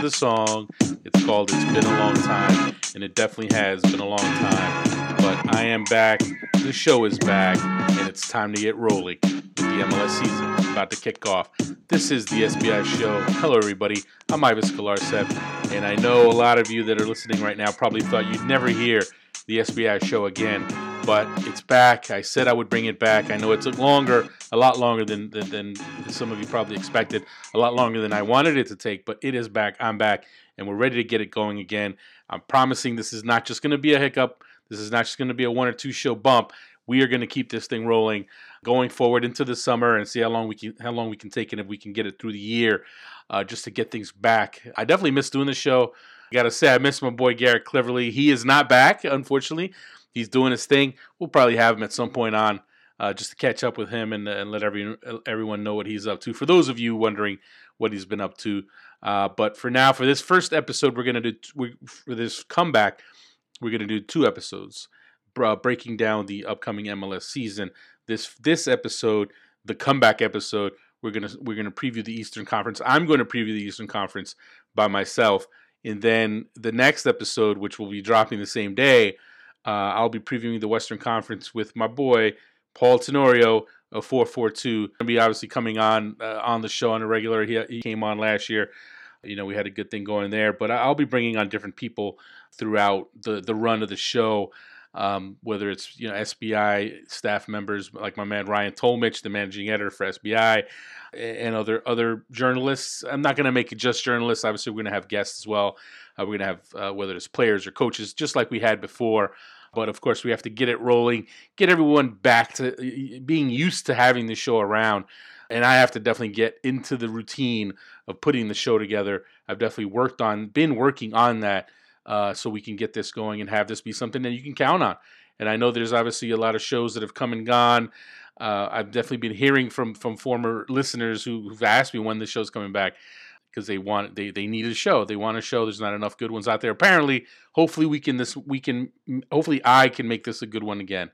The song. It's called It's Been a Long Time, and it definitely has been a long time. But I am back. The show is back, and it's time to get rolling. The MLS season is about to kick off. This is the SBI show. Hello, everybody. I'm Ives Galarcep, and I know a lot of you that are listening right now probably thought you'd never hear the SBI show again but it's back. I said I would bring it back. I know it's longer, a lot longer than, than, than some of you probably expected, a lot longer than I wanted it to take, but it is back. I'm back, and we're ready to get it going again. I'm promising this is not just going to be a hiccup. This is not just going to be a one or two show bump. We are going to keep this thing rolling, going forward into the summer, and see how long we can how long we can take it if we can get it through the year, uh, just to get things back. I definitely miss doing the show. Gotta say, I miss my boy Garrett Cleverly. He is not back, unfortunately he's doing his thing. We'll probably have him at some point on uh, just to catch up with him and, and let every, everyone know what he's up to. For those of you wondering what he's been up to, uh, but for now, for this first episode, we're gonna do we, for this comeback, we're gonna do two episodes, uh, breaking down the upcoming MLS season. This this episode, the comeback episode, we're gonna we're gonna preview the Eastern Conference. I'm going to preview the Eastern Conference by myself, and then the next episode, which will be dropping the same day, uh, I'll be previewing the Western Conference with my boy Paul Tenorio of 442. Gonna be obviously coming on uh, on the show on a regular. He, he came on last year. You know, we had a good thing going there, but I'll be bringing on different people throughout the the run of the show. Um, whether it's you know SBI staff members like my man Ryan Tolmich, the managing editor for SBI, and other other journalists. I'm not going to make it just journalists. Obviously, we're going to have guests as well. Uh, we're going to have uh, whether it's players or coaches, just like we had before. But of course, we have to get it rolling, get everyone back to being used to having the show around. And I have to definitely get into the routine of putting the show together. I've definitely worked on, been working on that uh, so we can get this going and have this be something that you can count on. And I know there's obviously a lot of shows that have come and gone. Uh, I've definitely been hearing from from former listeners who, who've asked me when the show's coming back because they want they they need a show. They want a show. There's not enough good ones out there. Apparently, hopefully we can this we can hopefully I can make this a good one again,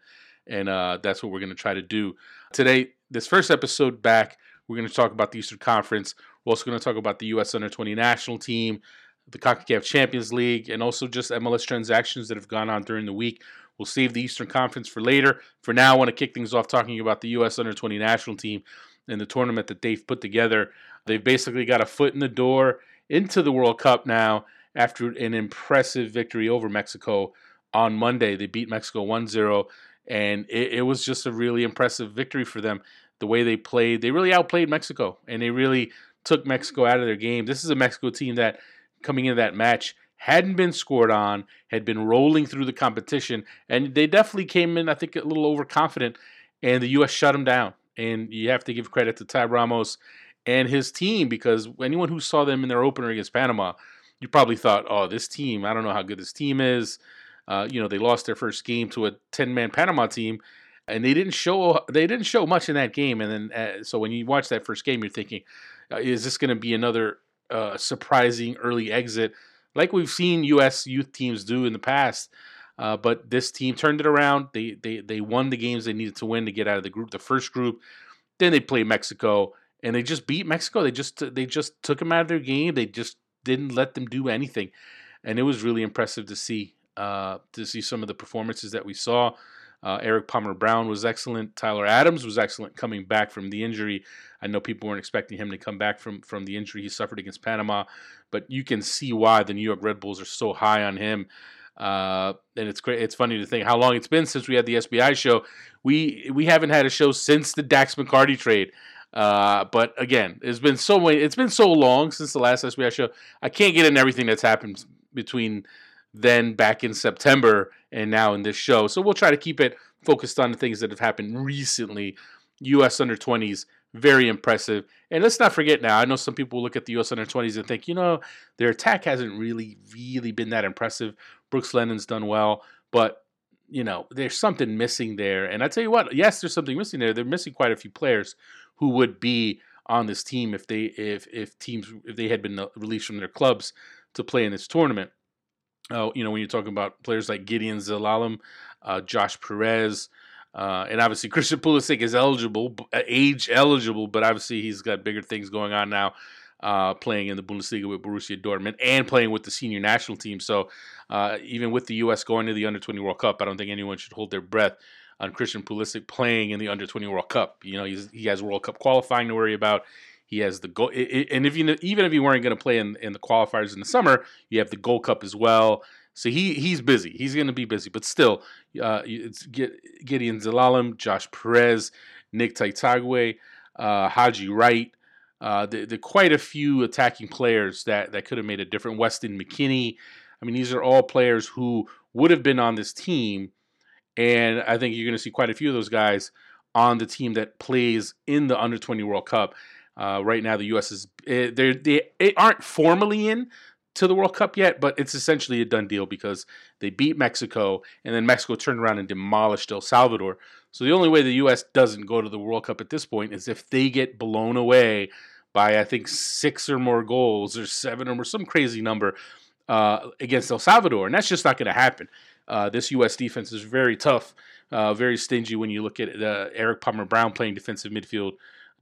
and uh, that's what we're going to try to do today. This first episode back, we're going to talk about the Eastern Conference. We're also going to talk about the U.S. Under 20 national team, the CONCACAF Champions League, and also just MLS transactions that have gone on during the week. We'll save the Eastern Conference for later. For now, I want to kick things off talking about the U.S. Under 20 national team and the tournament that they've put together. They've basically got a foot in the door into the World Cup now after an impressive victory over Mexico on Monday. They beat Mexico 1 0, and it, it, was just a really impressive victory for them. The way they played, they really outplayed Mexico, and they really took Mexico out of their game. This is a Mexico team that, coming into that match, hadn't been scored on, had been rolling through the competition, and they definitely came in, I think, a little overconfident, and the U.S. shut them down. And you have to give credit to Tab Ramos and his team because anyone who saw them in their opener against Panama, you probably thought, oh, this team, I don't know how good this team is. Uh, you know, they lost their first game to a 10-man Panama team, and they didn't show they didn't show much in that game. And then, uh, so when you watch that first game, you're thinking, uh, is this going to be another uh, surprising early exit, like we've seen U.S. youth teams do in the past? Uh, but this team turned it around. They, they they won the games they needed to win to get out of the group, the first group. Then they played Mexico, and they just beat Mexico. They just they just took them out of their game. They just didn't let them do anything, and it was really impressive to see uh, to see some of the performances that we saw. Uh, Erik Palmer Brown was excellent. Tyler Adams was excellent coming back from the injury. I know people weren't expecting him to come back from from the injury he suffered against Panama, but you can see why the New York Red Bulls are so high on him. Uh, and it's great. It's funny to think how long it's been since we had the SBI show. We we haven't had a show since the Dax McCarty trade. Uh, but again, it's been so it's been so long since the last SBI show. I can't get in everything that's happened between then back in September and now in this show. So we'll try to keep it focused on the things that have happened recently. U.S. under 20s, very impressive. And let's not forget now, I know some people look at the U.S. under 20s and think, you know, their attack hasn't really, really been that impressive. Brooks Lennon's done well, but you know, there's something missing there. And I tell you what, yes, there's something missing there. They're missing quite a few players who would be on this team if they if if teams if they had been released from their clubs to play in this tournament. Uh, you know, when you're talking about players like Gideon Zelalem, uh, Josh Perez, uh, and obviously Christian Pulisic is eligible, uh, age eligible, but obviously he's got bigger things going on now. uh, playing in the Bundesliga with Borussia Dortmund and playing with the senior national team. So uh, even with the U.S. going to the Under 20 World Cup, I don't think anyone should hold their breath on Christian Pulisic playing in the Under 20 World Cup. You know, he has World Cup qualifying to worry about. He has the goal, and if you even if you weren't going to play in, in the qualifiers in the summer, you have the Gold Cup as well. So he he's busy. He's going to be busy, but still, uh, it's Gideon Zelalem, Josh Perez, Nick Taitague, uh, Haji Wright. Uh, there, there are quite a few attacking players that, that could have made a difference. Weston McKennie. I mean, these are all players who would have been on this team, and I think you're going to see quite a few of those guys on the team that plays in the Under 20 World Cup. Uh, right now, the U.S. is eh, they they aren't formally in to the World Cup yet, but it's essentially a done deal because they beat Mexico, and then Mexico turned around and demolished El Salvador. So the only way the U.S. doesn't go to the World Cup at this point is if they get blown away by I think six or more goals or seven or more, some crazy number uh, against El Salvador, and that's just not going to happen. Uh, this U.S. defense is very tough, uh, very stingy when you look at uh, Erik Palmer Brown playing defensive midfield,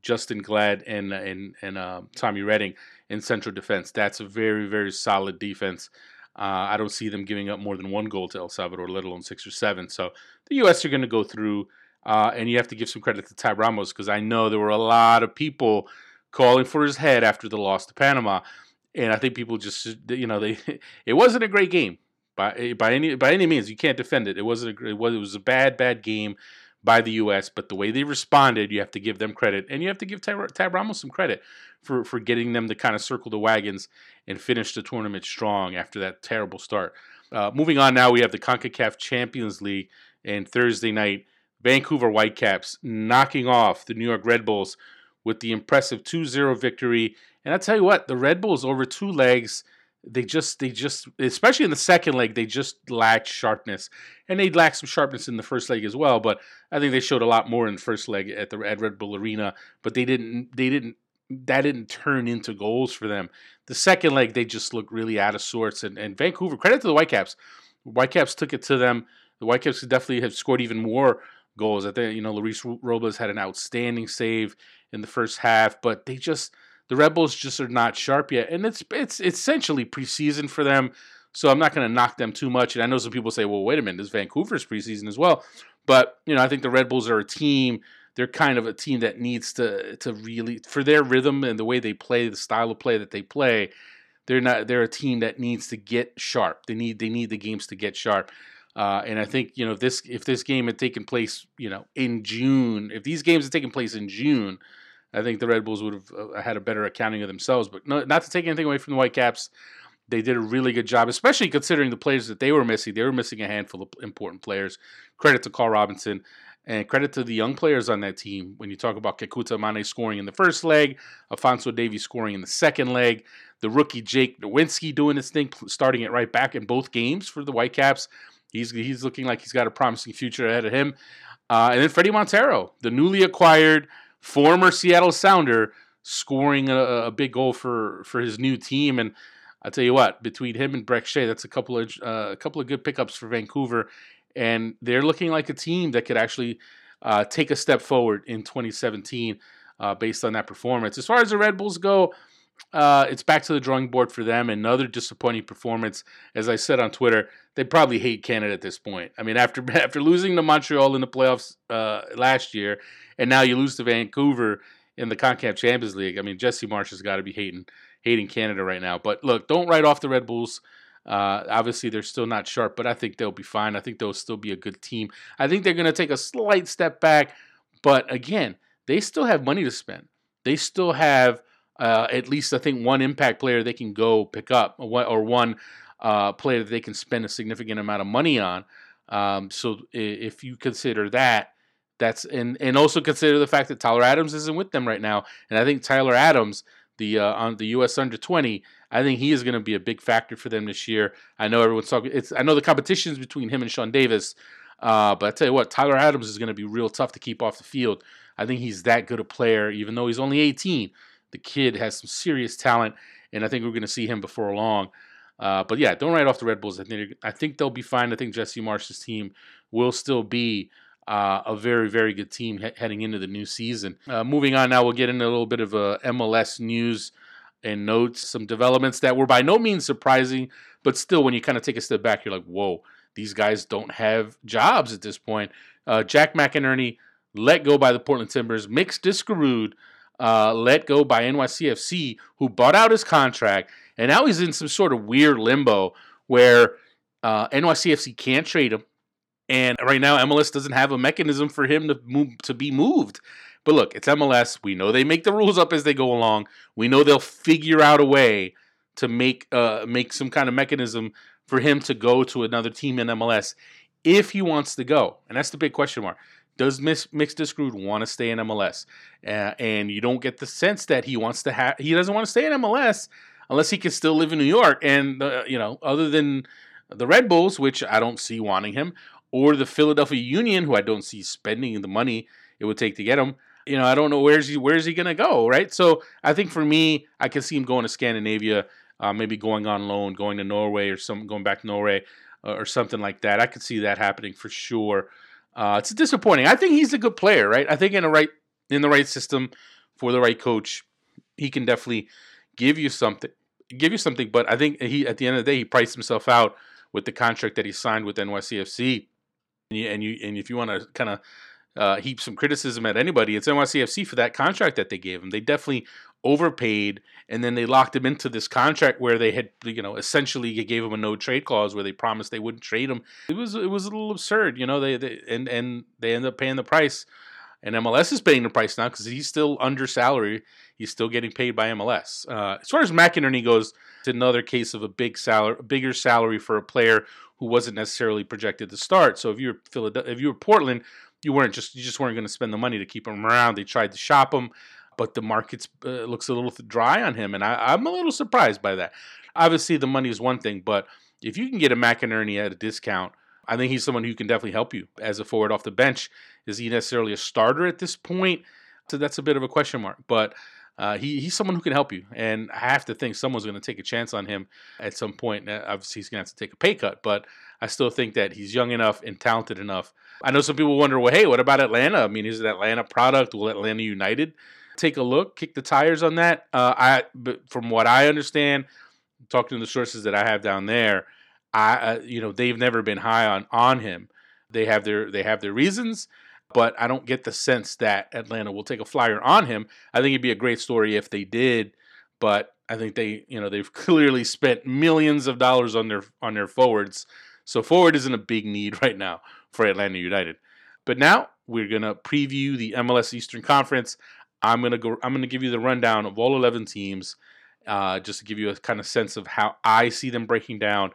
Justen Glad and and and um, Tommy Redding in central defense. That's a very very solid defense. Uh, I don't see them giving up more than one goal to El Salvador, let alone six or seven. So the U.S. are going to go through, uh, and you have to give some credit to Tab Ramos because I know there were a lot of people calling for his head after the loss to Panama, and I think people just you know they it wasn't a great game by by any by any means. You can't defend it. It wasn't a, it was it was a bad bad game by the U.S. But the way they responded, you have to give them credit, and you have to give Tab, Tab Ramos some credit for for getting them to kind of circle the wagons and finish the tournament strong after that terrible start. Uh, moving on now, we have the CONCACAF Champions League, and Thursday night, Vancouver Whitecaps knocking off the New York Red Bulls with the impressive 2-0 victory. And I tell you what, the Red Bulls over two legs they just they just especially in the second leg they just lacked sharpness. And they lacked some sharpness in the first leg as well but i think they showed a lot more in the first leg at the at red bull arena but they didn't they didn't that didn't turn into goals for them. The second leg they just looked really out of sorts and, and vancouver credit to the whitecaps. Whitecaps took it to them. The whitecaps definitely have scored even more goals. I think you know luis robles had an outstanding save in the first half but they just the Red Bulls just are not sharp yet, and it's it's, essentially preseason for them. So I'm not going to knock them too much. And I know some people say, "Well, wait a minute, this Vancouver's preseason as well." But you know, I think the Red Bulls are a team. They're kind of a team that needs to to really for their rhythm and the way they play, the style of play that they play. They're not. They're a team that needs to get sharp. They need they need the games to get sharp. Uh, and I think you know if this if this game had taken place you know in June, if these games had taken place in June, I think the Red Bulls would have uh, had a better accounting of themselves. But no, not to take anything away from the Whitecaps, they did a really good job, especially considering the players that they were missing. They were missing a handful of important players. Credit to Carl Robinson. And credit to the young players on that team. When you talk about Kekuta Manneh scoring in the first leg, Alphonso Davies scoring in the second leg, the rookie Jake Nerwinski doing his thing, starting it right back in both games for the Whitecaps. He's he's looking like he's got a promising future ahead of him. Uh, and then Fredy Montero, the newly acquired former Seattle Sounder, scoring a, a, big goal for for his new team. And I tell you what, between him and Brek Shea, that's a couple of uh, a couple of good pickups for Vancouver, and they're looking like a team that could actually uh, take a step forward in 2017 uh, based on that performance. As far as the Red Bulls go. Uh, it's back to the drawing board for them. Another disappointing performance. As I said on Twitter, they probably hate Canada at this point. I mean, after after losing to Montreal in the playoffs uh, last year, and now you lose to Vancouver in the Concacaf Champions League. I mean, Jesse Marsch has got to be hating hating Canada right now. But look, don't write off the Red Bulls. Uh, obviously, they're still not sharp, but I think they'll be fine. I think they'll still be a good team. I think they're going to take a slight step back, but again, they still have money to spend. They still have uh, at least, I think, one impact player they can go pick up, or one uh, player that they can spend a significant amount of money on. Um, so if you consider that, that's and and also consider the fact that Tyler Adams isn't with them right now, and I think Tyler Adams, the uh, on the U.S. under twenty, I think he is going to be a big factor for them this year. I know everyone's talking. It's I know the competition is between him and Sean Davis, uh, but I tell you what, Tyler Adams is going to be real tough to keep off the field. I think he's that good a player, even though he's only 18. The kid has some serious talent, and I think we're going to see him before long. Uh, but yeah, don't write off the Red Bulls. I think I think they'll be fine. I think Jesse Marsch's team will still be uh, a very, very good team he- heading into the new season. Uh, moving on now, we'll get into a little bit of uh, MLS news. and notes some developments that were by no means surprising, but still, when you kind of take a step back, you're like, whoa, these guys don't have jobs at this point. Uh, Jack McInerney let go by the Portland Timbers. Mix Diskerud uh, let go by NYCFC, who bought out his contract, and now he's in some sort of weird limbo where uh, NYCFC can't trade him, and right now MLS doesn't have a mechanism for him to move to be moved. But look, it's MLS. We know they make the rules up as they go along. We know they'll figure out a way to make uh, make some kind of mechanism for him to go to another team in MLS if he wants to go. And that's the big question mark. Does Mix Diskerud want to stay in MLS? Uh, and you don't get the sense that he wants to have. He doesn't want to stay in MLS unless he can still live in New York. And uh, you know, other than the Red Bulls, which I don't see wanting him, or the Philadelphia Union, who I don't see spending the money it would take to get him. You know, I don't know where's he where's he gonna go, right? So I think for me, I can see him going to Scandinavia, uh, maybe going on loan, going to Norway or some going back to Norway uh, or something like that. I could see that happening for sure. Uh, it's disappointing. I think he's a good player, right? I think in the right in the right system for the right coach, he can definitely give you something, give you something. But I think he at the end of the day, he priced himself out with the contract that he signed with NYCFC. And you and, you, and if you want to kind of uh, heap some criticism at anybody, it's NYCFC for that contract that they gave him. They definitely overpaid, and then they locked him into this contract where they had, you know, essentially gave him a no trade clause where they promised they wouldn't trade him. It was it was a little absurd, you know. They, they and and they ended up paying the price, and MLS is paying the price now because he's still under salary. He's still getting paid by MLS. Uh, as far as McInerney goes, it's another case of a big salary, bigger salary for a player who wasn't necessarily projected to start. So if you're Philadelphia, if you were Portland, you weren't just you just weren't going to spend the money to keep him around. They tried to shop him, but the market uh, looks a little dry on him, and I, I'm a little surprised by that. Obviously, the money is one thing, but if you can get a McInerney at a discount, I think he's someone who can definitely help you as a forward off the bench. Is he necessarily a starter at this point? So that's a bit of a question mark, but. Uh, he, he's someone who can help you, and I have to think someone's going to take a chance on him at some point. Obviously, he's going to have to take a pay cut, but I still think that he's young enough and talented enough I know some people wonder, well, hey, what about Atlanta? I mean, is it Atlanta product? Will Atlanta United take a look, kick the tires on that? Uh, I, but from what I understand, talking to the sources that I have down there, I, uh, you know, they've never been high on on him. They have their they have their reasons, but I don't get the sense that Atlanta will take a flyer on him. I think it'd be a great story if they did, but I think they, you know, they've clearly spent millions of dollars on their on their forwards. So forward isn't a big need right now for Atlanta United. But now we're gonna preview the MLS Eastern Conference. I'm gonna go. I'm gonna give you the rundown of all 11 teams, uh, just to give you a kind of sense of how I see them breaking down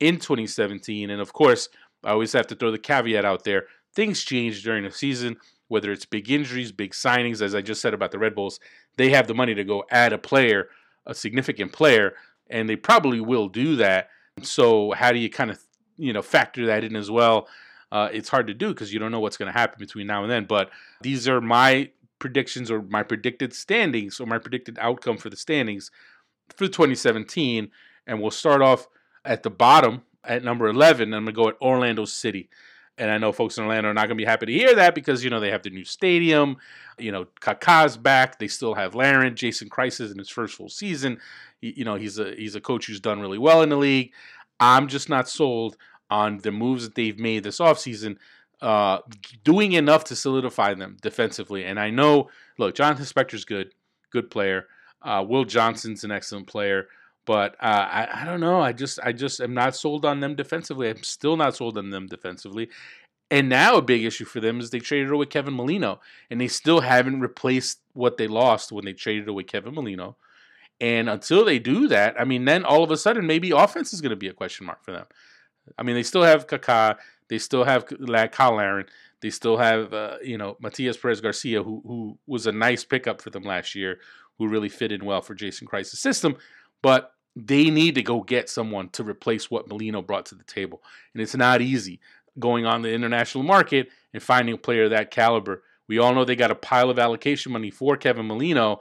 in 2017. And of course, I always have to throw the caveat out there: things change during the season. Whether it's big injuries, big signings, as I just said about the Red Bulls, they have the money to go add a player, a significant player, and they probably will do that. So how do you kind of you know factor that in as well? uh, it's hard to do because you don't know what's going to happen between now and then. But these are my predictions or my predicted standings or my predicted outcome for the standings for 2017. And we'll start off at the bottom at number 11. I'm going to go at Orlando City. And I know folks in Orlando are not going to be happy to hear that because, you know, they have the new stadium. You know, Kaká's back. They still have Larin. Jason is in his first full season. You know, he's a he's a coach who's done really well in the league. I'm just not sold on the moves that they've made this offseason, uh, doing enough to solidify them defensively. And I know, look, Jonathan Spector's good, good player. Uh, Will Johnson's an excellent player, but uh, I, I don't know. I just I just am not sold on them defensively. I'm still not sold on them defensively. And now a big issue for them is they traded away Kevin Molino, and they still haven't replaced what they lost when they traded away Kevin Molino. And until they do that, I mean, then all of a sudden maybe offense is going to be a question mark for them. I mean, they still have Kaká, they still have Kyle Larin, they still have uh, you know Matias Perez Garcia, who who was a nice pickup for them last year, who really fit in well for Jason Kreis' system, but they need to go get someone to replace what Molino brought to the table, and it's not easy going on the international market and finding a player of that caliber. We all know they got a pile of allocation money for Kevin Molino,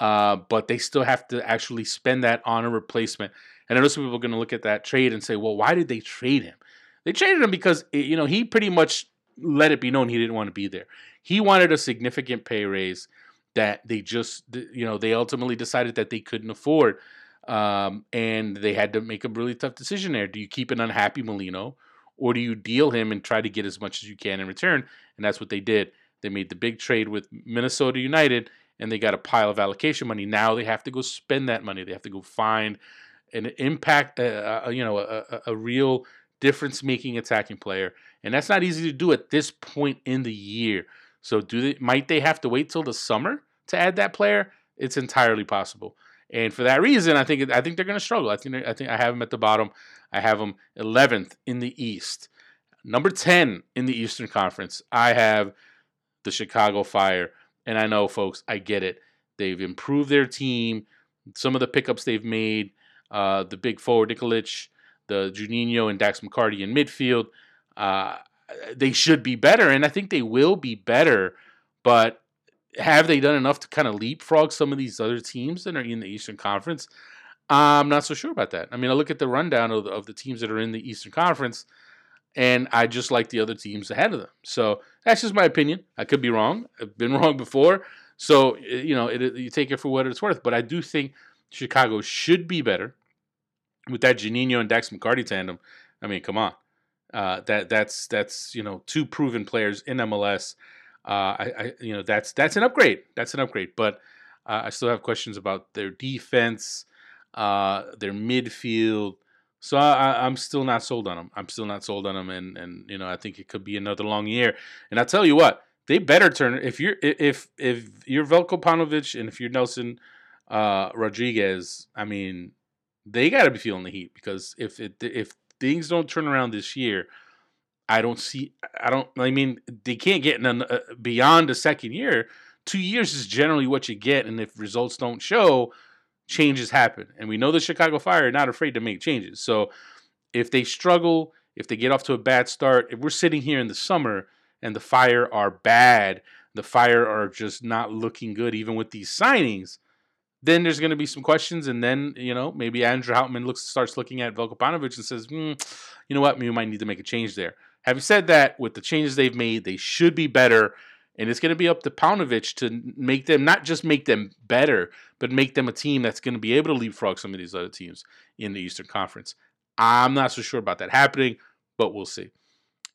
uh, but they still have to actually spend that on a replacement. And I know some people are going to look at that trade and say, well, why did they trade him? They traded him because, you know, he pretty much let it be known he didn't want to be there. He wanted a significant pay raise that they just you know they ultimately decided that they couldn't afford, um, and they had to make a really tough decision there. Do you keep an unhappy Molino, or do you deal him and try to get as much as you can in return? And that's what they did. They made the big trade with Minnesota United, and they got a pile of allocation money. Now they have to go spend that money. They have to go find an impact, uh, uh, you know, a, a real difference-making attacking player, and that's not easy to do at this point in the year. So, do they might they have to wait till the summer to add that player? It's entirely possible. And for that reason, I think I think they're going to struggle. I think I think I have them at the bottom. I have them 11th in the East, number 10 in the Eastern Conference. I have the Chicago Fire, and I know, folks, I get it. They've improved their team. Some of the pickups they've made, uh, the big forward Nikolic, the Juninho and Dax McCarty in midfield, uh, they should be better, and I think they will be better. But have they done enough to kind of leapfrog some of these other teams that are in the Eastern Conference? I'm not so sure about that. I mean, I look at the rundown of the, of the teams that are in the Eastern Conference, and I just like the other teams ahead of them. So that's just my opinion. I could be wrong. I've been wrong before. So you know, it, you take it for what it's worth. But I do think Chicago should be better with that Juninho and Dax McCarty tandem. I mean, come on, uh, that that's that's you know two proven players in MLS. Uh, I, I, you know that's that's an upgrade. That's an upgrade. But uh, I still have questions about their defense, uh, their midfield. So I, am still not sold on them. I'm still not sold on them, and and you know I think it could be another long year. And I tell you what, they better turn if you're if if you're Veljko Paunovic and if you're Nelson uh, Rodriguez. I mean, they got to be feeling the heat because if it if things don't turn around this year, I don't see. I don't. I mean, they can't get uh, beyond the second year. Two years is generally what you get, and if results don't show, changes happen. And we know the Chicago Fire are not afraid to make changes. So if they struggle, if they get off to a bad start, if we're sitting here in the summer and the Fire are bad, the Fire are just not looking good, even with these signings. Then there's going to be some questions, and then you know maybe Andrew Hauptman looks starts looking at Veljko Paunovic and says, hmm, "You know what? We might need to make a change there." Having said that, with the changes they've made, they should be better. And it's going to be up to Paunovic to make them not just make them better, but make them a team that's going to be able to leapfrog some of these other teams in the Eastern Conference. I'm not so sure about that happening, but we'll see.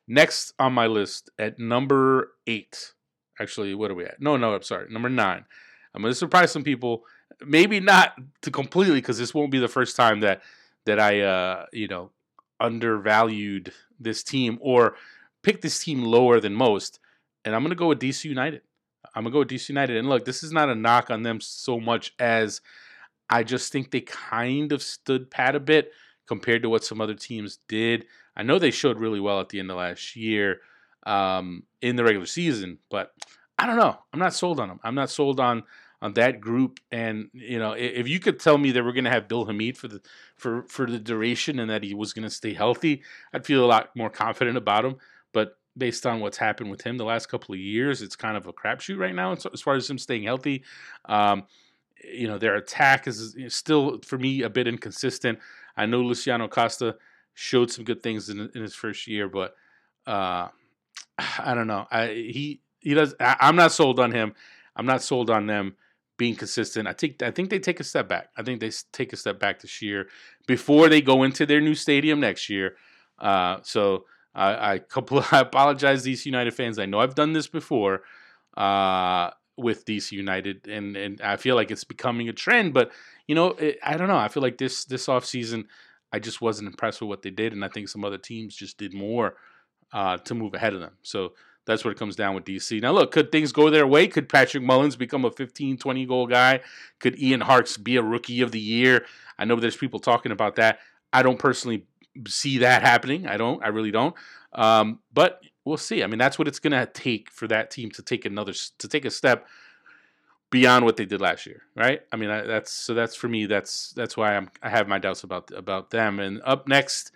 Next on my list at number eight. Actually, what are we at? No, no, I'm sorry. Number nine. I'm going to surprise some people. Maybe not to completely, because this won't be the first time that that I, uh, you know, undervalued this team or picked this team lower than most. And I'm to go with DC United. I'm to go with DC United. And look, this is not a knock on them so much as I just think they kind of stood pat a bit compared to what some other teams did. I know they showed really well at the end of last year um, in the regular season, but I don't know. I'm not sold on them. I'm not sold on on that group. And you know, if you could tell me that we're going to have Bill Hamid for the for for the duration and that he was going to stay healthy, I'd feel a lot more confident about him. But based on what's happened with him the last couple of years, it's kind of a crapshoot right now as far as him staying healthy. Um, you know, their attack is still for me a bit inconsistent. I know Luciano Acosta showed some good things in, in his first year, but uh, I don't know. I, he he does. I, I'm not sold on him. I'm not sold on them being consistent. I think I think they take a step back. I think they take a step back this year before they go into their new stadium next year. Uh, so I, I, couple, I apologize, DC United fans. I know I've done this before uh, with DC United, and and I feel like it's becoming a trend. But you know, it, I don't know. I feel like this this off season, I just wasn't impressed with what they did, and I think some other teams just did more uh, to move ahead of them. So that's what it comes down with DC. Now, look, could things go their way? Could Patrick Mullins become a 15, 20 goal guy? Could Ian Harkes be a rookie of the year? I know there's people talking about that. I don't personally see that happening. I don't. I really don't. Um, but we'll see. I mean, that's what it's going to take for that team to take another to take a step beyond what they did last year, right? I mean, that's so that's for me. That's that's why I'm I have my doubts about about them. And up next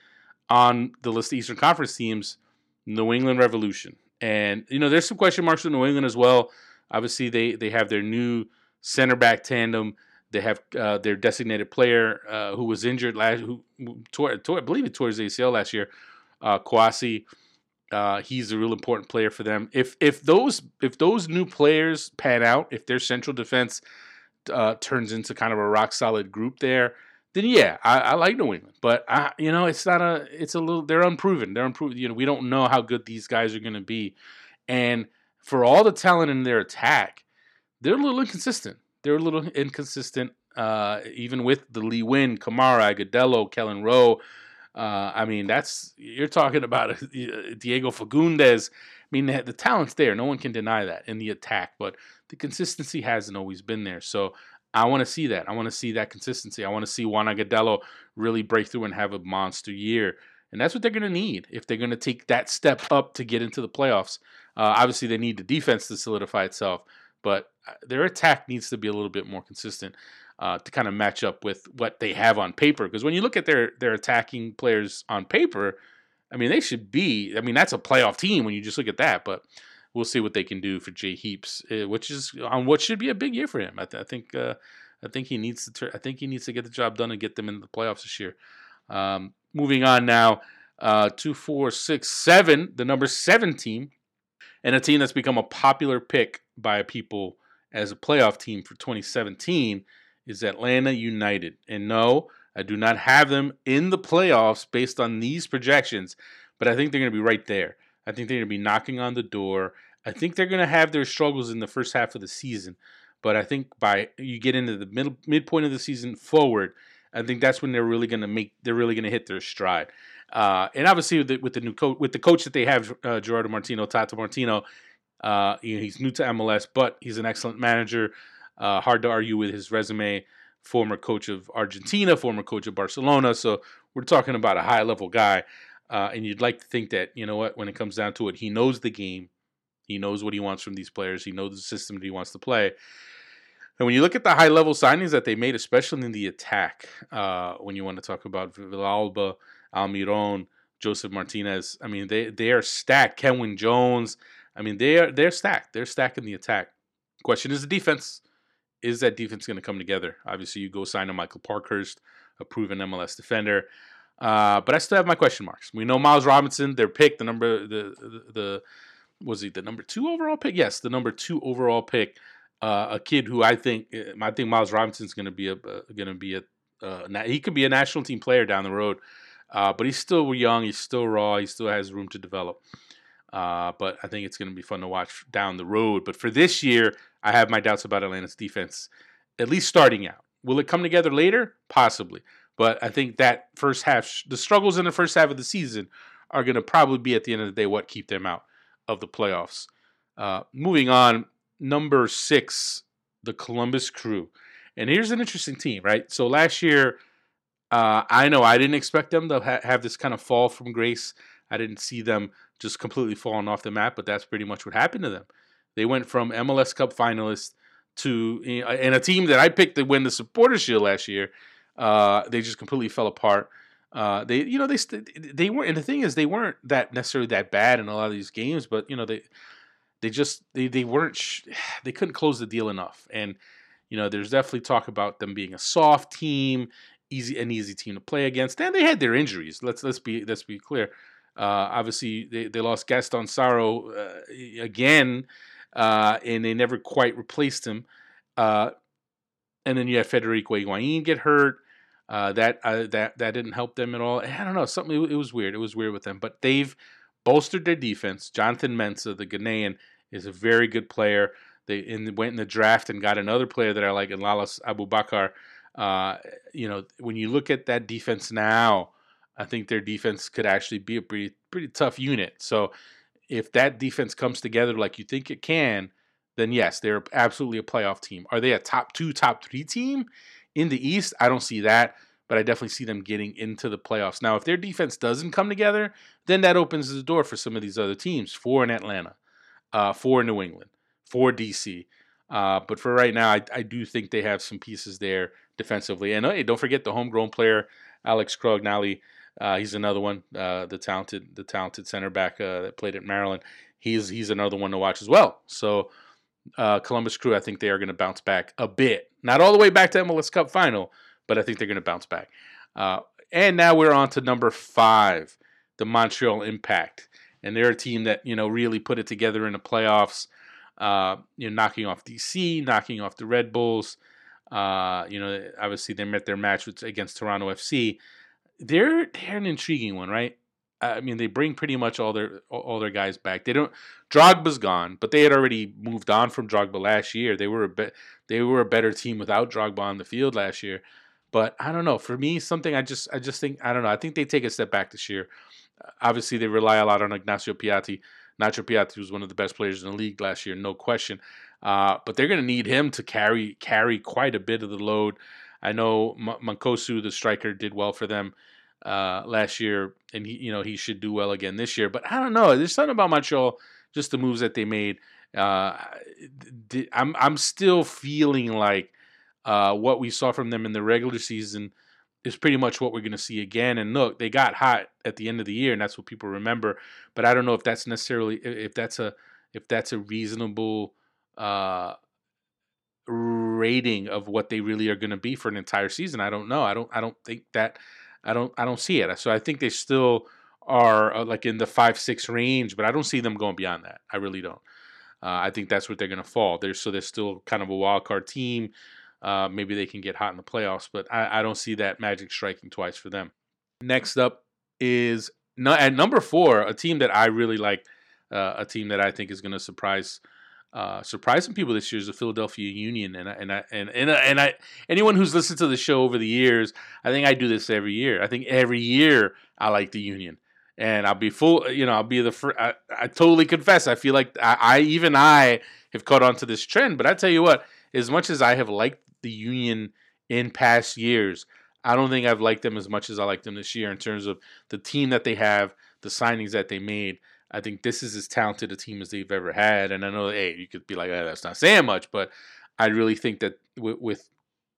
on the list of Eastern Conference teams, New England Revolution. And you know, there's some question marks with New England as well. Obviously, they they have their new center back tandem. They have uh, their designated player uh, who was injured last, who tore, tore, I believe he tore his ACL last year, uh, Kouassi. Uh, he's a real important player for them. If if those if those new players pan out, if their central defense uh, turns into kind of a rock solid group there, then yeah, I, I like New England. But I, you know, it's not a, it's a little, they're unproven. They're unproven. You know, we don't know how good these guys are going to be, and for all the talent in their attack, they're a little inconsistent. They're a little inconsistent, uh, even with the Lee Nguyen, Kamara, Agudelo, Kelyn Rowe. Uh, I mean, that's you're talking about Diego Fagundez. I mean, the talent's there. No one can deny that in the attack, but the consistency hasn't always been there. So I want to see that. I want to see that consistency. I want to see Juan Agudelo really break through and have a monster year. And that's what they're going to need if they're going to take that step up to get into the playoffs. Uh, obviously, they need the defense to solidify itself, but uh, their attack needs to be a little bit more consistent uh, to kind of match up with what they have on paper. Because when you look at their their attacking players on paper, I mean, they should be. I mean, that's a playoff team when you just look at that. But we'll see what they can do for Jay Heaps, uh, which is on what should be a big year for him. I, th- I think uh, I think he needs to. Ter- I think he needs to get the job done and get them into the playoffs this year. Um, moving on now, uh, two, four, six, seven, the number seven team, and a team that's become a popular pick by people as a playoff team for 2017 is Atlanta United. And no, I do not have them in the playoffs based on these projections, but I think they're going to be right there. I think they're going to be knocking on the door. I think they're going to have their struggles in the first half of the season, but I think by you get into the middle midpoint of the season forward, I think that's when they're really going to make they're really going to hit their stride. Uh, and obviously with the, with the new coach with the coach that they have, uh, Gerardo Martino, Tata Martino, uh, he's new to MLS, but he's an excellent manager. Uh, hard to argue with his resume. Former coach of Argentina, former coach of Barcelona. So we're talking about a high level guy. Uh, and you'd like to think that, you know what, when it comes down to it, he knows the game. He knows what he wants from these players. He knows the system that he wants to play. And when you look at the high level signings that they made, especially in the attack, uh, when you want to talk about Villalba, Almiron, Josef Martinez, I mean, they, they are stacked. Kenwyne Jones, I mean, they are they're stacked. They're stacked in the attack. Question is the defense is that defense going to come together? Obviously, you go sign a Michael Parkhurst, a proven MLS defender. Uh, but I still have my question marks. We know Miles Robinson, their pick, the number, the, the, the was he the number two overall pick? Yes, the number two overall pick. Uh, a kid who I think, eh, I think Miles Robinson's going to be a, uh, going to be a, uh, he could be a national team player down the road. Uh, but he's still young. He's still raw. He still has room to develop. Uh, but I think it's going to be fun to watch down the road. But for this year, I have my doubts about Atlanta's defense, at least starting out. Will it come together later? Possibly. But I think that first half, the struggles in the first half of the season are going to probably be at the end of the day what keep them out of the playoffs. Uh, moving on, number six, the Columbus Crew. And here's an interesting team, right? So last year, uh, I know I didn't expect them to ha- have this kind of fall from grace. I didn't see them just completely falling off the map, but that's pretty much what happened to them. They went from MLS Cup finalists to and a team that I picked to win the Supporters Shield last year. Uh, they just completely fell apart. Uh, they, you know, they they weren't. And the thing is, they weren't that necessarily that bad in a lot of these games, but you know, they they just they they weren't sh- they couldn't close the deal enough. And you know, there's definitely talk about them being a soft team, easy an easy team to play against. And they had their injuries. Let's let's be let's be clear. Uh, obviously, they, they lost Gaston Sarro uh, again uh, and they never quite replaced him. Uh, and then you had Federico Higuain get hurt. Uh, that uh, that that didn't help them at all. I don't know something. It, was weird. It was weird with them, but they've bolstered their defense. Jonathan Mensah, the Ghanaian, is a very good player. They in, went in the draft and got another player that I like, in Lalas Abubakar. Uh, you know, when you look at that defense now, I think their defense could actually be a pretty pretty tough unit. So if that defense comes together like you think it can, then yes, they're absolutely a playoff team. Are they a top two, top three team in the East? I don't see that, but I definitely see them getting into the playoffs. Now, if their defense doesn't come together, then that opens the door for some of these other teams, for in Atlanta, uh, for New England, for DC. Uh, but for right now, I, I, do think they have some pieces there defensively. And hey, don't forget the homegrown player, Alex Crognale. Uh, he's another one, uh, the talented the talented center back uh, that played at Maryland. He's he's another one to watch as well. So uh, Columbus Crew, I think they are going to bounce back a bit, not all the way back to MLS Cup final, but I think they're going to bounce back. Uh, and now we're on to number five, the Montreal Impact. and they're a team that you know really put it together in the playoffs. Uh, you know, knocking off DC, knocking off the Red Bulls. Uh, you know, obviously they met their match against Toronto FC. They're they're an intriguing one, right? I mean, they bring pretty much all their all their guys back. They don't. Drogba's gone, but they had already moved on from Drogba last year. They were a bit. They were a better team without Drogba on the field last year. But I don't know. For me, something I just I just think I don't know. I think they take a step back this year. Obviously, they rely a lot on Ignacio Piatti. Nacho Piatti was one of the best players in the league last year, no question. Uh, but they're going to need him to carry carry quite a bit of the load. I know M- Mancosu, the striker, did well for them uh, last year, and he you know he should do well again this year. But I don't know. There's something about Montreal, just the moves that they made. Uh, I'm I'm still feeling like uh, what we saw from them in the regular season is pretty much what we're going to see again. And look, they got hot at the end of the year, and that's what people remember. But I don't know if that's necessarily if that's a if that's a reasonable uh, rating of what they really are going to be for an entire season. I don't know. I don't. I don't think that. I don't. I don't see it. So I think they still are uh, like in the five six range, but I don't see them going beyond that. I really don't. Uh, I think that's what they're going to fall. They're so they're still kind of a wild card team. Uh, maybe they can get hot in the playoffs, but I, I, don't see that magic striking twice for them. Next up is at number four, a team that I really like, uh, a team that I think is going to surprise. Uh, surprise some people this year is the Philadelphia Union, and I, and I, and and and I anyone who's listened to the show over the years, I think I do this every year. I think every year I like the Union, and I'll be full. You know, I'll be the first. I, I totally confess. I feel like I, I even I have caught on to this trend. But I tell you what, as much as I have liked the Union in past years. I don't think I've liked them as much as I like them this year in terms of the team that they have, the signings that they made. I think this is as talented a team as they've ever had. And I know, hey, you could be like, oh, that's not saying much, but I really think that with, with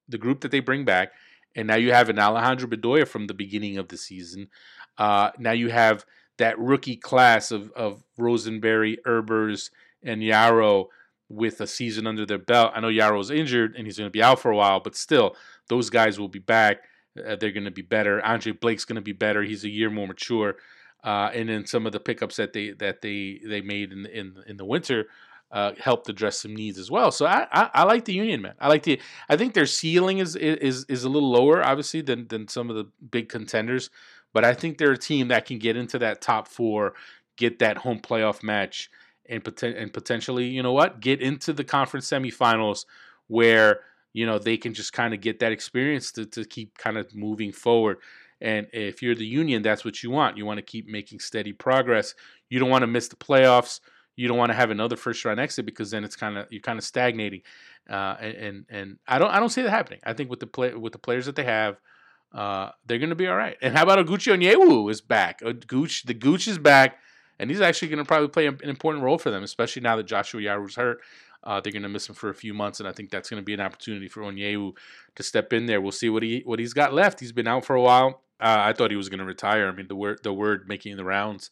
the group that they bring back, and now you have an Alejandro Bedoya from the beginning of the season. Uh, now you have that rookie class of, of Rosenberry, Herbers, and Yaro with a season under their belt. I know Yaro's injured and he's going to be out for a while, but still, those guys will be back. Uh, they're going to be better. Andre Blake's going to be better. He's a year more mature. Uh, and then some of the pickups that they that they they made in in in the winter uh, helped address some needs as well. So I, I, I like the Union man. I like the I think their ceiling is is is a little lower obviously than than some of the big contenders, but I think they're a team that can get into that top four, get that home playoff match, and, poten- and potentially, you know what, get into the conference semifinals where you know they can just kind of get that experience to, to keep kind of moving forward. And if you're the Union, that's what you want. You want to keep making steady progress. You don't want to miss the playoffs. You don't want to have another first round exit because then it's kind of you're kind of stagnating. Uh, and, and, I don't I don't see that happening. I think with the play with the players that they have, uh, they're going to be all right. And how about Oguchi Onyewu is back? Gooch the Gooch is back and he's actually going to probably play an important role for them, especially now that Joshua Yaro's hurt. Uh, they're going to miss him for a few months, and I think that's going to be an opportunity for Onyewu to step in there. We'll see what he what he's got left. He's been out for a while. Uh, I thought he was going to retire. I mean, the word the word making the rounds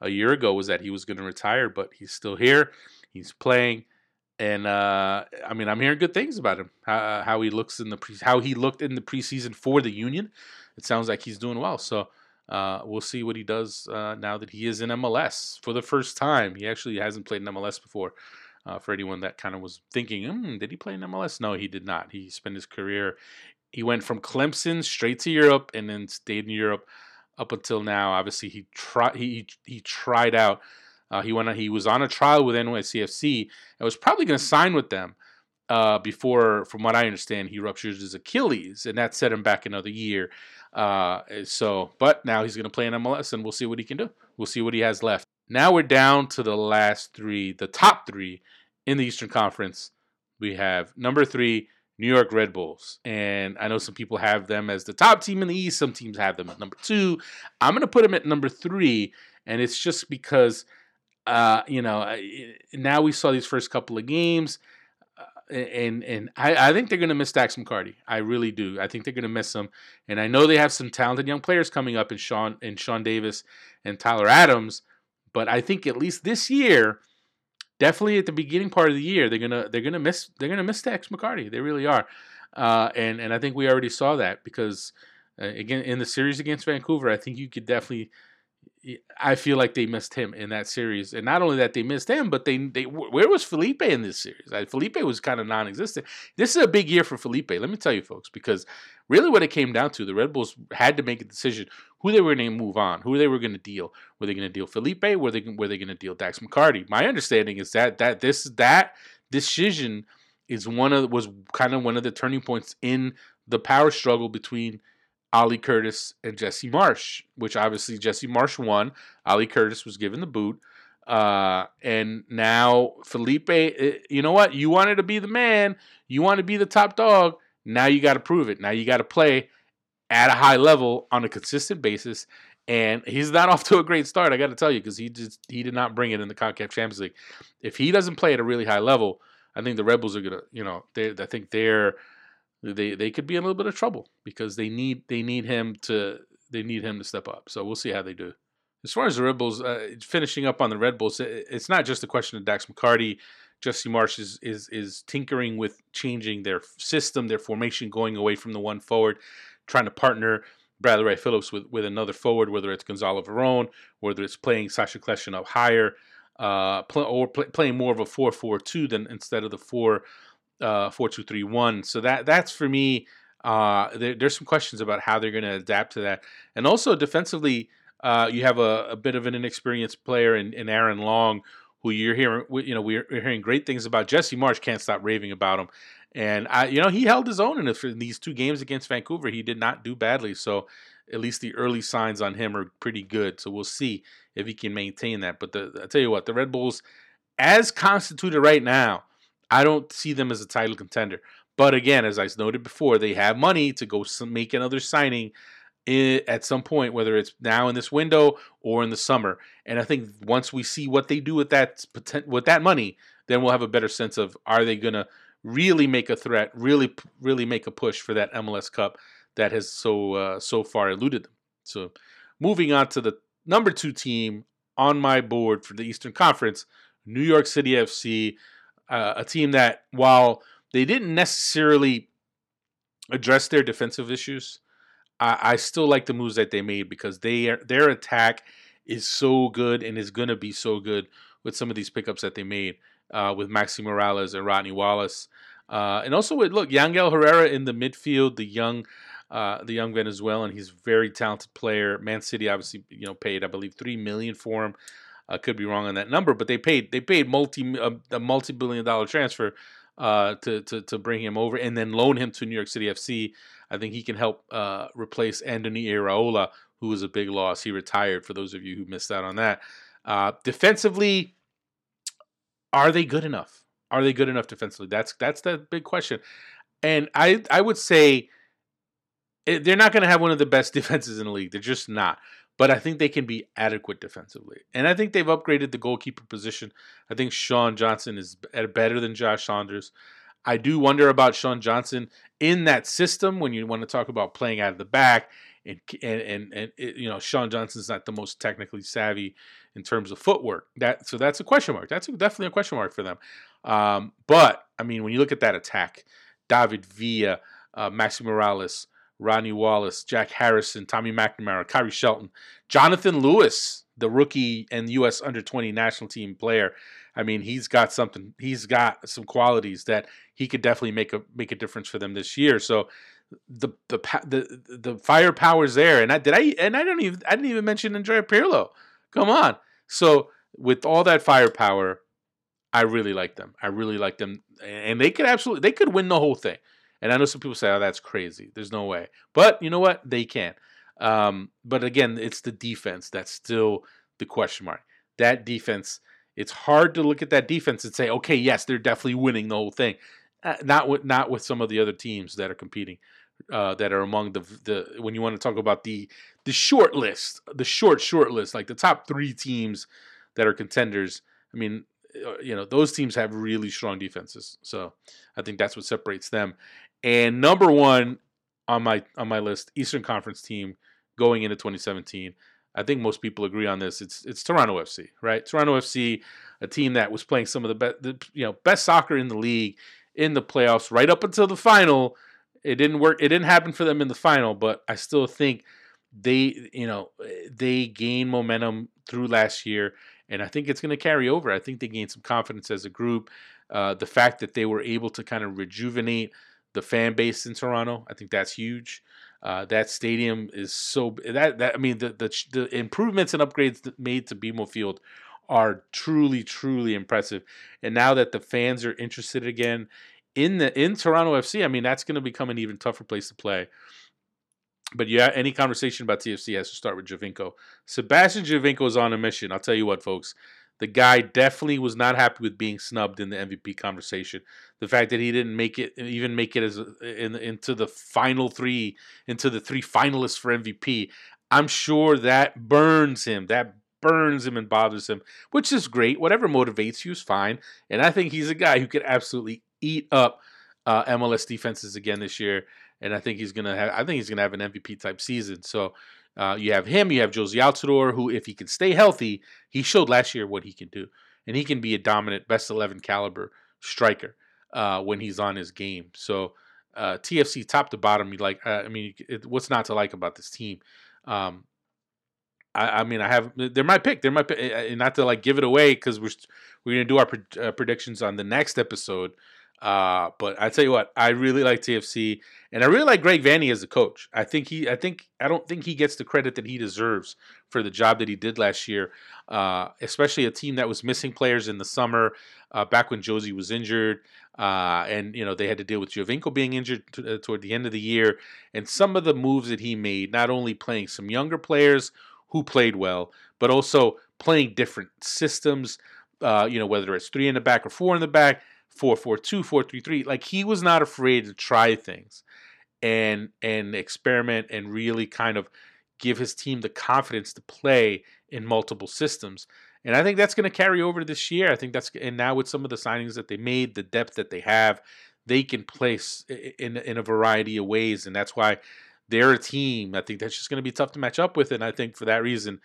a year ago was that he was going to retire, but he's still here. He's playing, and uh, I mean, I'm hearing good things about him. How, how he looks in the pre- how he looked in the preseason for the Union. It sounds like he's doing well. So uh, we'll see what he does uh, now that he is in MLS for the first time. He actually hasn't played in MLS before. Uh, for anyone that kind of was thinking, mm, did he play in MLS? No, he did not. He spent his career. He went from Clemson straight to Europe and then stayed in Europe up until now. Obviously, he tried. He he tried out. Uh, he went. He was on a trial with NYCFC and was probably going to sign with them uh, before, from what I understand, he ruptures his Achilles, and that set him back another year. Uh, so, but now he's going to play in MLS, and we'll see what he can do. We'll see what he has left. Now we're down to the last three, the top three in the Eastern Conference. We have number three, New York Red Bulls. And I know some people have them as the top team in the East. Some teams have them at number two. I'm going to put them at number three. And it's just because, uh, you know, now we saw these first couple of games and and I, I think they're going to miss Dax McCarty. I really do. I think they're going to miss him. And I know they have some talented young players coming up in Sean and Sean Davis and Tyler Adams. But I think at least this year, definitely at the beginning part of the year, they're gonna they're gonna miss they're gonna miss Dax McCarty. They really are. Uh, and and I think we already saw that because uh, again in the series against Vancouver, I think you could definitely I feel like they missed him in that series, and not only that they missed him, but they they where was Felipe in this series? Felipe was kind of non-existent. This is a big year for Felipe. Let me tell you, folks, because really what it came down to, the Red Bulls had to make a decision who they were going to move on, who they were going to deal. Were they going to deal Felipe? Were they were they going to deal Dax McCarty? My understanding is that that this that decision is one of was kind of one of the turning points in the power struggle between Ali Curtis and Jesse Marsch, which obviously Jesse Marsch won. Ali Curtis was given the boot. Uh, and now Felipe, eh, you know what? You wanted to be the man. You want to be the top dog. Now you got to prove it. Now you got to play at a high level on a consistent basis. And he's not off to a great start, I got to tell you, because he just he did not bring it in the Concacaf Champions League. If he doesn't play at a really high level, I think the Rebels are gonna, you know, they I think they're they they could be in a little bit of trouble because they need they need him to they need him to step up. So we'll see how they do. As far as the Red Bulls, uh, finishing up on the Red Bulls, it's not just a question of Dax McCarty. Jesse Marsch is, is is tinkering with changing their system, their formation, going away from the one forward, trying to partner Bradley Wright Phillips with, with another forward, whether it's Gonzalo Veron, whether it's playing Sacha Kljestan up higher, uh, or play, playing more of a 4 4 2 than instead of the 4 uh, four two three one. So that that's for me. Uh, there, there's some questions about how they're going to adapt to that, and also defensively, uh, you have a, a, bit of an inexperienced player in, in Aaron Long, who you're hearing. You know, we're hearing great things about. Jesse Marsch can't stop raving about him, and I, you know, he held his own in, in these two games against Vancouver. He did not do badly, so at least the early signs on him are pretty good. So we'll see if he can maintain that. But the, I tell you what, the Red Bulls, as constituted right now I don't see them as a title contender. But again, as I noted before, they have money to go make another signing eh, at some point, whether it's now in this window or in the summer. And I think once we see what they do with that with that money, then we'll have a better sense of are they going to really make a threat, really really make a push for that MLS Cup that has so uh, so far eluded them. So, moving on to the number two team on my board for the Eastern Conference, New York City FC uh, a team that, while they didn't necessarily address their defensive issues, I, I still like the moves that they made because they are, their attack is so good and is going to be so good with some of these pickups that they made uh, with Maxi Moralez and Rodney Wallace. Uh, and also with look Yangel Herrera in the midfield, the young, uh, the young Venezuelan. He's a very talented player. Man City obviously you know paid I believe three million for him. I could be wrong on that number, but they paid they paid multi a, a multi billion dollar transfer uh, to, to to bring him over and then loan him to New York City FC. I think he can help uh, replace Andoni Iraola, who was a big loss. He retired. For those of you who missed out on that, uh, defensively, are they good enough? Are they good enough defensively? That's that's the big question. And I I would say eh, they're not going to have one of the best defenses in the league. They're just not but I think they can be adequate defensively. And I think they've upgraded the goalkeeper position. I think Sean Johnson is better than Josh Saunders. I do wonder about Sean Johnson in that system when you want to talk about playing out of the back. And, and, and, and it, you know, Sean Johnson's not the most technically savvy in terms of footwork. That So that's a question mark. That's a, definitely a question mark for them. Um, but, I mean, when you look at that attack, David Villa, uh, Maxi Moralez, Rodney Wallace, Jack Harrison, Tommy McNamara, Khiry Shelton, Jonathan Lewis, the rookie and U.S. under 20 national team player. I mean, he's got something. He's got some qualities that he could definitely make a make a difference for them this year. So the the the the firepower's there. And I did I and I don't even I didn't even mention Andrea Pirlo. Come on. So with all that firepower, I really like them. I really like them, and they could absolutely they could win the whole thing. And I know some people say, "Oh, that's crazy. There's no way." But you know what? They can. Um, but again, it's the defense that's still the question mark. That defense. It's hard to look at that defense and say, "Okay, yes, they're definitely winning the whole thing." Uh, not with not with some of the other teams that are competing. Uh, that are among the the when you want to talk about the the short list, the short short list, like the top three teams that are contenders. I mean, uh, you know, those teams have really strong defenses. So I think that's what separates them. And number one on my on my list, Eastern Conference team going into 2017. I think most people agree on this. It's it's Toronto FC, right? Toronto FC, a team that was playing some of the best, you know, best soccer in the league in the playoffs, right up until the final. It didn't work. It didn't happen for them in the final, but I still think they you know they gained momentum through last year, and I think it's going to carry over. I think they gained some confidence as a group. Uh, the fact that they were able to kind of rejuvenate the fan base in Toronto, I think that's huge. Uh, that stadium is so that that I mean the the, the improvements and upgrades made to BMO Field are truly truly impressive. And now that the fans are interested again in the in Toronto FC, I mean that's going to become an even tougher place to play. But yeah, any conversation about TFC has to start with Giovinco. Sebastian Giovinco is on a mission. I'll tell you what, folks. The guy definitely was not happy with being snubbed in the MVP conversation. The fact that he didn't make it, even make it as in, into the final three, into the three finalists for MVP, I'm sure that burns him. That burns him and bothers him, which is great. Whatever motivates you is fine. And I think he's a guy who could absolutely eat up uh, MLS defenses again this year. And I think he's gonna have. I think he's gonna have an MVP type season. So uh, you have him. You have Jozy Altidore, who, if he can stay healthy, he showed last year what he can do, and he can be a dominant, best eleven caliber striker uh, when he's on his game. So uh, TFC, top to bottom, you like. Uh, I mean, it, what's not to like about this team? Um, I, I, mean, I have. They're my pick. They're my pick, and not to like give it away because we're we're gonna do our uh, predictions on the next episode. Uh, but I tell you what, I really like TFC, and I really like Greg Vanney as a coach. I think he, I think, I don't think he gets the credit that he deserves for the job that he did last year, uh, especially a team that was missing players in the summer, uh, back when Jozy was injured, uh, and you know they had to deal with Giovinco being injured t- uh, toward the end of the year, and some of the moves that he made, not only playing some younger players who played well, but also playing different systems. Uh, you know, whether it's three in the back or four in the back four four two, four three three. Like he was not afraid to try things and and experiment and really kind of give his team the confidence to play in multiple systems. And I think that's going to carry over this year. I think that's and now with some of the signings that they made, the depth that they have, they can place in in a variety of ways, and that's why they're a team. I think that's just going to be tough to match up with, and I think for that reason,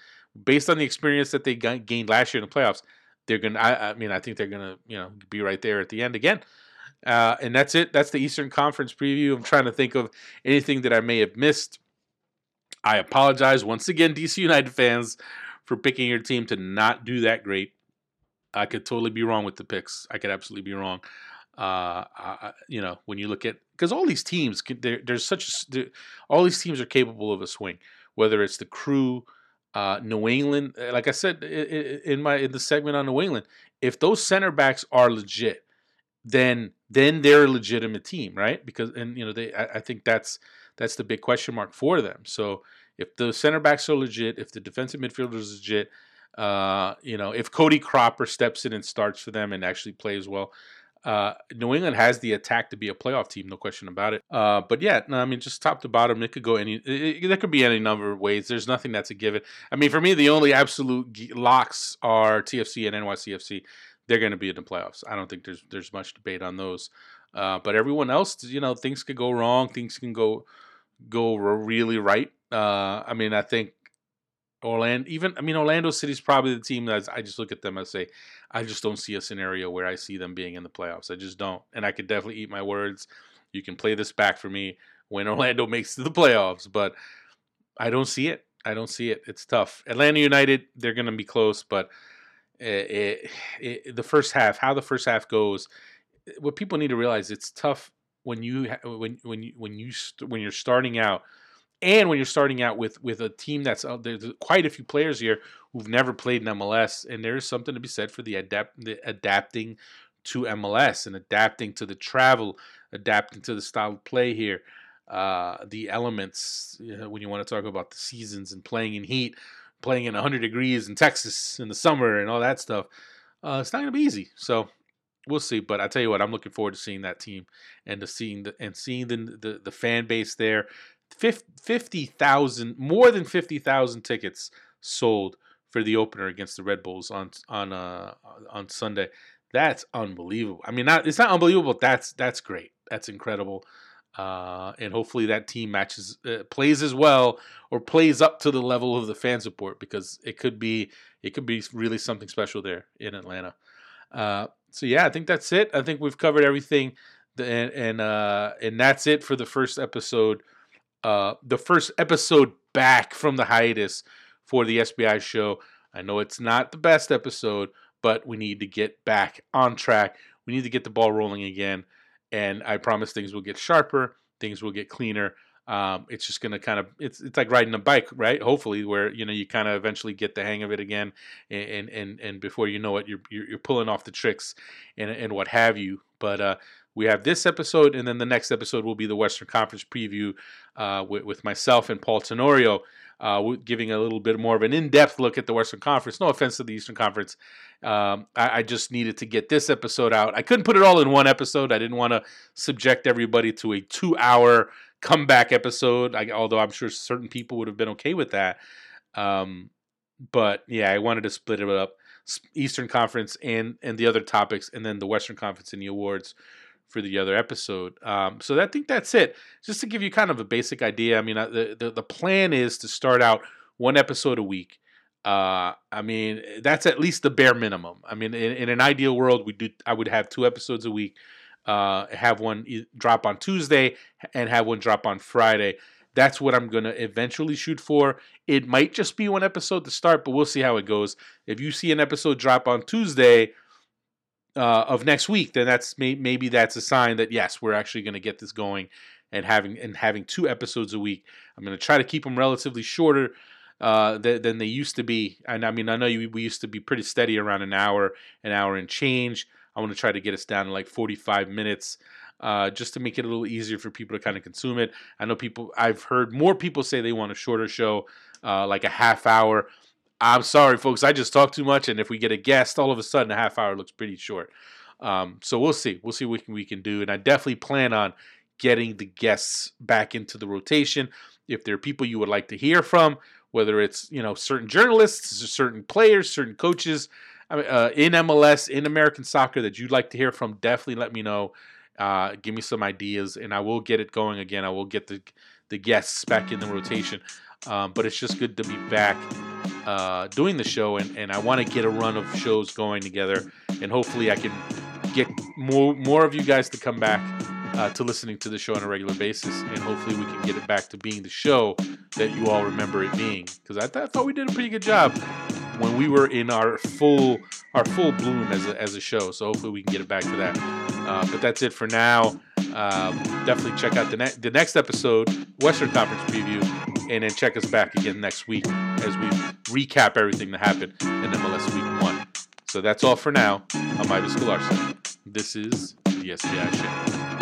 based on the experience that they gained last year in the playoffs, they're gonna. I, I, mean, I think they're gonna, you know, be right there at the end again. Uh, and that's it. That's the Eastern Conference preview. I'm trying to think of anything that I may have missed. I apologize once again, DC United fans, for picking your team to not do that great. I could totally be wrong with the picks. I could absolutely be wrong. Uh, I, you know, when you look at because all these teams, there's such a, all these teams are capable of a swing. Whether it's the Crew, uh, New England, uh, like I said in my in the segment on New England, if those center backs are legit, then then they're a legitimate team, right? Because and you know they, I, I think that's that's the big question mark for them. So if the center backs are legit, if the defensive midfielder is legit, uh, you know, if Cody Cropper steps in and starts for them and actually plays well, uh, New England has the attack to be a playoff team, no question about it. Uh, but yeah, no, I mean, just top to bottom, it could go any. It, it, there could be any number of ways. There's nothing that's a given. I mean, for me, the only absolute locks are TFC and NYCFC. They're going to be in the playoffs. I don't think there's there's much debate on those. Uh, but everyone else, you know, things could go wrong. Things can go go really right. Uh, I mean, I think Orlando, even I mean, Orlando City's probably the team that I just look at them and say, I just don't see a scenario where I see them being in the playoffs. I just don't, and I could definitely eat my words. You can play this back for me when Orlando makes the playoffs, but I don't see it. I don't see it. It's tough. Atlanta United, they're going to be close, but it, it, it, the first half, how the first half goes, what people need to realize, it's tough when you when when you when you when you're starting out and when you're starting out with with a team that's uh, there's quite a few players here who've never played in MLS, and there is something to be said for the adapt the adapting to MLS and adapting to the travel, adapting to the style of play here, uh, the elements you know, when you want to talk about the seasons and playing in heat, playing in 100 degrees in Texas in the summer and all that stuff. Uh, it's not going to be easy. So we'll see. But I tell you what, I'm looking forward to seeing that team and to seeing the and seeing the the, the fan base there 50,000 more than 50,000 tickets sold for the opener against the Red Bulls on on uh on Sunday. That's unbelievable. I mean, not it's not unbelievable. That's that's great. That's incredible. Uh, and hopefully that team matches uh, plays as well or plays up to the level of the fan support because it could be it could be really something special there in Atlanta. Uh, so yeah, I think that's it. I think we've covered everything, and and uh, and that's it for the first episode uh, the first episode back from the hiatus for the SBI show. I know it's not the best episode, but we need to get back on track. We need to get the ball rolling again. And I promise things will get sharper, things will get cleaner. Um, it's just gonna kind of it's it's like riding a bike, right? Hopefully, where you know you kind of eventually get the hang of it again, and and and before you know it, you're you're, pulling off the tricks and and what have you. But uh, we have this episode, and then the next episode will be the Western Conference preview uh, with, with myself and Paul Tenorio uh, giving a little bit more of an in-depth look at the Western Conference. No offense to the Eastern Conference, um, I, I, just needed to get this episode out. I couldn't put it all in one episode. I didn't want to subject everybody to a two-hour comeback episode. I, although I'm sure certain people would have been okay with that. Um, but yeah, I wanted to split it up: Eastern Conference and and the other topics, and then the Western Conference and the awards for the other episode. Um, so I think that's it. Just to give you kind of a basic idea. I mean, uh, the, the, the plan is to start out one episode a week. Uh, I mean, that's at least the bare minimum. I mean, in, in an ideal world, we do. I would have two episodes a week. Uh, have one drop on Tuesday and have one drop on Friday. That's what I'm gonna eventually shoot for. It might just be one episode to start, but we'll see how it goes. If you see an episode drop on Tuesday, uh, of next week, then that's may, maybe that's a sign that yes, we're actually going to get this going and having and having two episodes a week. I'm going to try to keep them relatively shorter uh, th- than they used to be. And I mean, I know you, we used to be pretty steady around an hour, an hour and change. I want to try to get us down to like 45 minutes. Uh, just to make it a little easier for people to kind of consume it. I know people, I've heard more people say they want a shorter show, uh, like a half hour. I'm sorry, folks. I just talk too much, and if we get a guest, all of a sudden a half hour looks pretty short. Um, so we'll see. We'll see what we can, do, and I definitely plan on getting the guests back into the rotation. If there are people you would like to hear from, whether it's you know certain journalists, certain players, certain coaches uh, in MLS, in American soccer that you'd like to hear from, definitely let me know. Uh, give me some ideas, and I will get it going again. I will get the the guests back in the rotation. Um, but it's just good to be back uh, doing the show, and, and I want to get a run of shows going together, and hopefully I can get more more of you guys to come back uh, to listening to the show on a regular basis, and hopefully we can get it back to being the show that you all remember it being. Because I, th- I, thought we did a pretty good job when we were in our full our full bloom as a, as a show. So hopefully we can get it back to that. Uh, but that's it for now. Um, definitely check out the, ne- the next episode, Western Conference preview, and then check us back again next week as we recap everything that happened in MLS Week 1. So that's all for now. I'm Ives Galarcep. This is the SBI Show.